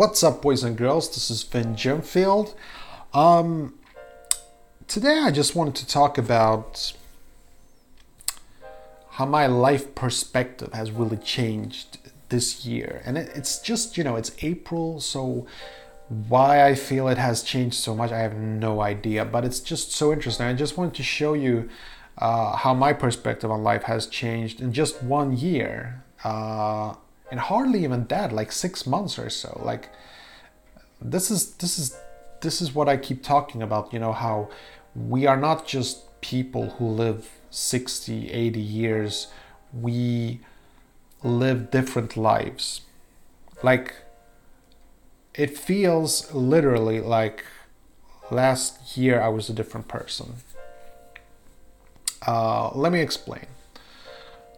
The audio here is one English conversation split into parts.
What's up, boys and girls? This is Finn Jimfield. Um, today, I just wanted to talk about how my life perspective has really changed this year. And it, it's just, you know, it's April, so why I feel it has changed so much, I have no idea. But it's just so interesting. I just wanted to show you uh, how my perspective on life has changed in just one year. Uh, and hardly even that, like six months or so. Like this is this is this is what I keep talking about, you know, how we are not just people who live 60, 80 years. We live different lives. Like it feels literally like last year I was a different person. Uh, let me explain.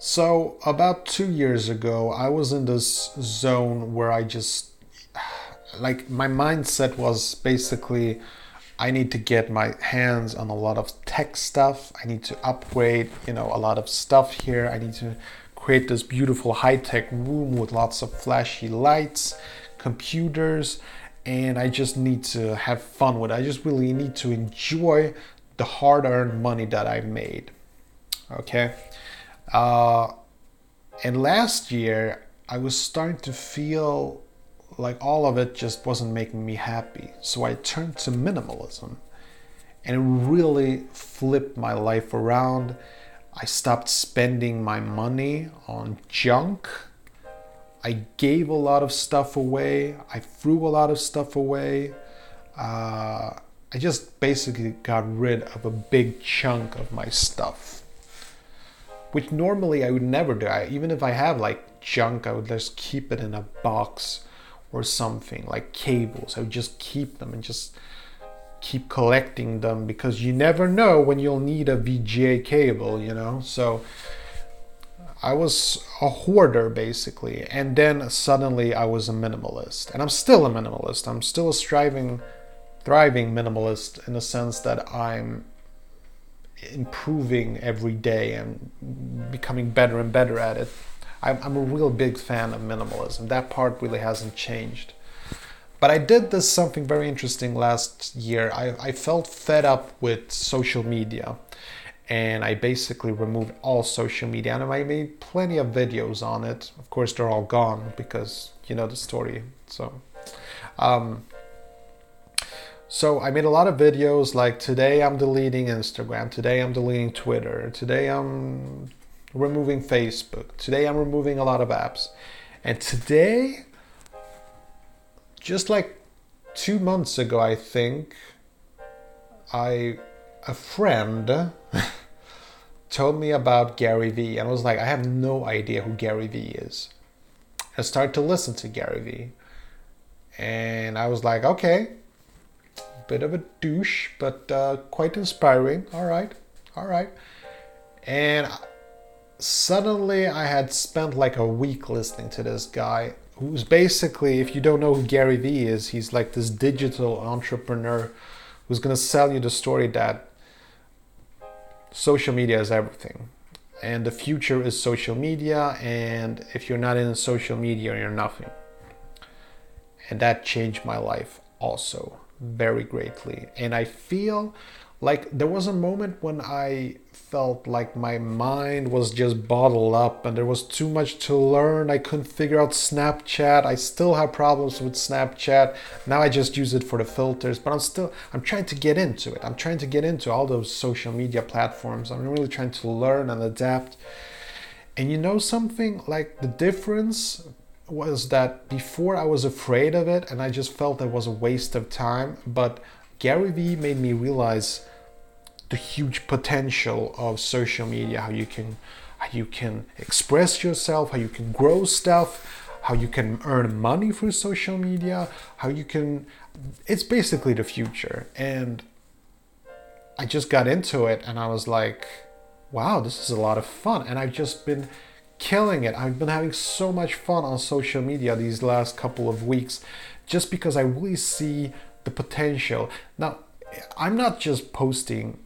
So, about two years ago, I was in this zone where I just, like, my mindset was basically I need to get my hands on a lot of tech stuff. I need to upgrade, you know, a lot of stuff here. I need to create this beautiful high tech room with lots of flashy lights, computers, and I just need to have fun with it. I just really need to enjoy the hard earned money that I made. Okay. Uh, and last year, I was starting to feel like all of it just wasn't making me happy. So I turned to minimalism and it really flipped my life around. I stopped spending my money on junk. I gave a lot of stuff away. I threw a lot of stuff away. Uh, I just basically got rid of a big chunk of my stuff which normally I would never do. I, even if I have like junk, I would just keep it in a box or something like cables. I would just keep them and just keep collecting them because you never know when you'll need a VGA cable, you know? So I was a hoarder basically. And then suddenly I was a minimalist. And I'm still a minimalist. I'm still a striving, thriving minimalist in the sense that I'm improving every day and becoming better and better at it. I'm, I'm a real big fan of minimalism. That part really hasn't changed. But I did this something very interesting last year. I, I felt fed up with social media and I basically removed all social media and I made plenty of videos on it. Of course, they're all gone because you know the story. So, um, so I made a lot of videos like today I'm deleting Instagram, today I'm deleting Twitter, today I'm removing Facebook, today I'm removing a lot of apps. And today, just like two months ago, I think, I a friend told me about Gary Vee and I was like, I have no idea who Gary Vee is. I started to listen to Gary Vee. And I was like, okay, bit of a douche, but uh, quite inspiring. All right, all right. And suddenly I had spent like a week listening to this guy who's basically, if you don't know who Gary Vee is, he's like this digital entrepreneur who's going to sell you the story that social media is everything. And the future is social media, and if you're not in social media, you're nothing. And that changed my life also very greatly. And I feel like there was a moment when I felt like my mind was just bottled up and there was too much to learn. I couldn't figure out Snapchat. I still have problems with Snapchat. Now I just use it for the filters, but I'm still I'm trying to get into it. I'm trying to get into all those social media platforms. I'm really trying to learn and adapt. And you know something like the difference was that before I was afraid of it and I just felt it was a waste of time, but Gary Vee made me realize the huge potential of social media, how you can how you can express yourself, how you can grow stuff, how you can earn money through social media, how you can it's basically the future. And I just got into it and I was like, wow, this is a lot of fun. And I've just been killing it. I've been having so much fun on social media these last couple of weeks just because I really see the potential. Now, I'm not just posting,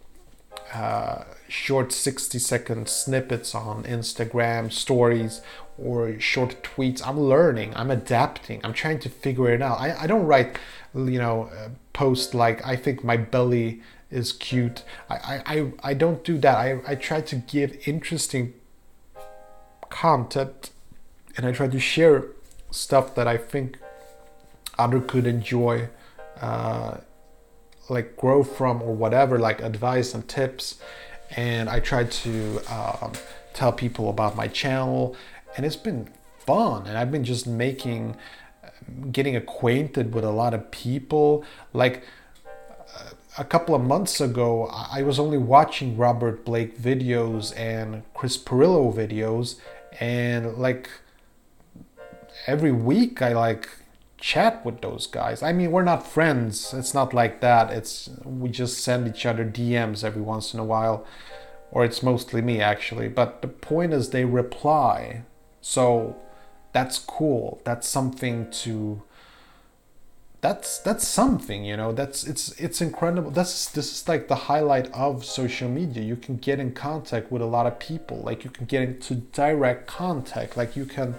uh, short 60 second snippets on Instagram stories or short tweets. I'm learning, I'm adapting, I'm trying to figure it out. I, I don't write, you know, post like I think my belly is cute. I, I, I don't do that. I, I try to give interesting content and I try to share stuff that I think other could enjoy, uh, like grow from or whatever, like advice and tips. And I try to um, tell people about my channel, and it's been fun. And I've been just making, getting acquainted with a lot of people. Like a couple of months ago, I was only watching Roberto Blake videos and Chris Pirillo videos, and like every week I like chat with those guys. I mean, we're not friends. It's not like that. It's we just send each other DMs every once in a while, or it's mostly me actually. But the point is, they reply, so that's cool. That's something to. That's that's something you know. That's it's it's incredible. That's this is like the highlight of social media. You can get in contact with a lot of people. Like you can get into direct contact. Like you can.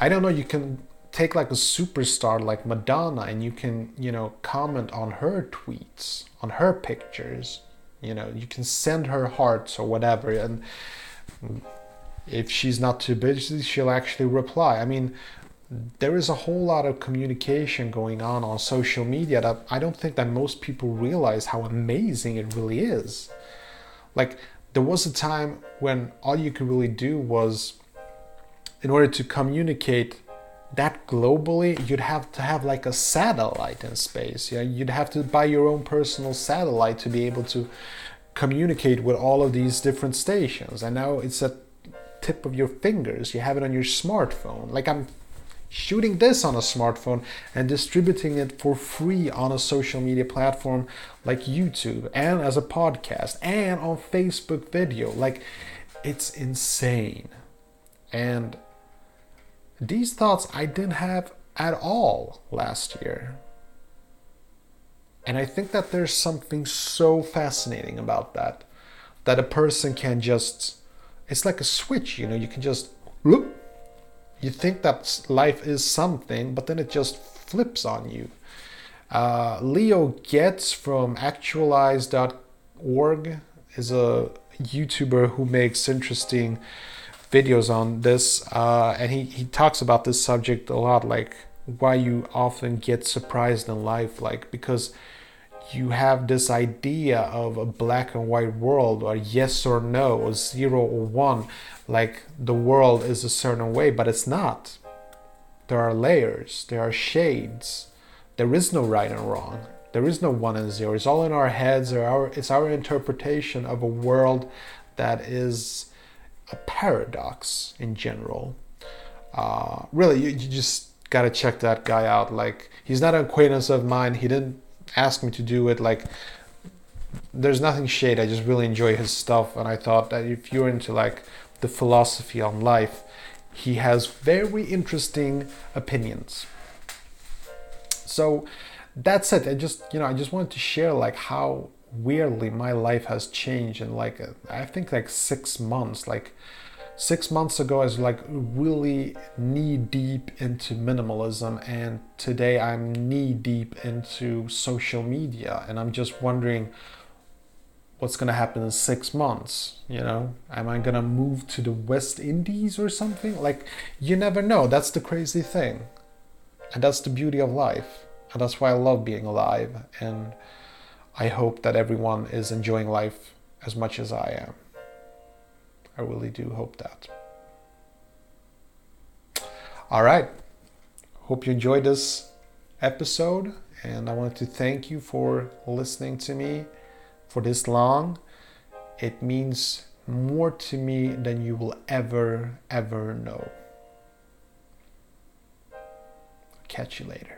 I don't know. You can take like a superstar like Madonna and you can, you know, comment on her tweets, on her pictures. You know, you can send her hearts or whatever. And if she's not too busy, she'll actually reply. I mean, there is a whole lot of communication going on on social media that I don't think that most people realize how amazing it really is. Like, there was a time when all you could really do was, in order to communicate that globally you'd have to have like a satellite in space yeah? You'd have to buy your own personal satellite to be able to communicate with all of these different stations. And now it's at tip of your fingers. You have it on your smartphone. Like i'm shooting this on a smartphone and distributing it for free on a social media platform like YouTube and as a podcast and on Facebook video like it's insane and these thoughts I didn't have at all last year. And I think that there's something so fascinating about that. That a person can just, it's like a switch, you know, you can just, look, you think that life is something, but then it just flips on you. Uh, Leo Getz from actualized.org is a YouTuber who makes interesting videos on this, uh, and he, he talks about this subject a lot, like why you often get surprised in life, like because you have this idea of a black and white world, or yes or no, or zero or one, like the world is a certain way, but it's not. There are layers, there are shades. There is no right and wrong. There is no one and zero. It's all in our heads, or our it's our interpretation of a world that is a paradox in general. Uh, really, you, you just gotta check that guy out. Like, he's not an acquaintance of mine. He didn't ask me to do it. Like, there's nothing shade. I just really enjoy his stuff, and I thought that if you're into like the philosophy on life, he has very interesting opinions. So that's it. I just you know I just wanted to share like how weirdly my life has changed in like I think like six months like six months ago i was like really knee deep into minimalism and today i'm knee deep into social media and i'm just wondering what's going to happen in six months you know? Am i going to move to the west indies or something? Like you never know. That's the crazy thing. And that's the beauty of life. And that's why i love being alive and I hope that everyone is enjoying life as much as I am. I really do hope that. All right. Hope you enjoyed this episode. And I wanted to thank you for listening to me for this long. It means more to me than you will ever, ever know. Catch you later.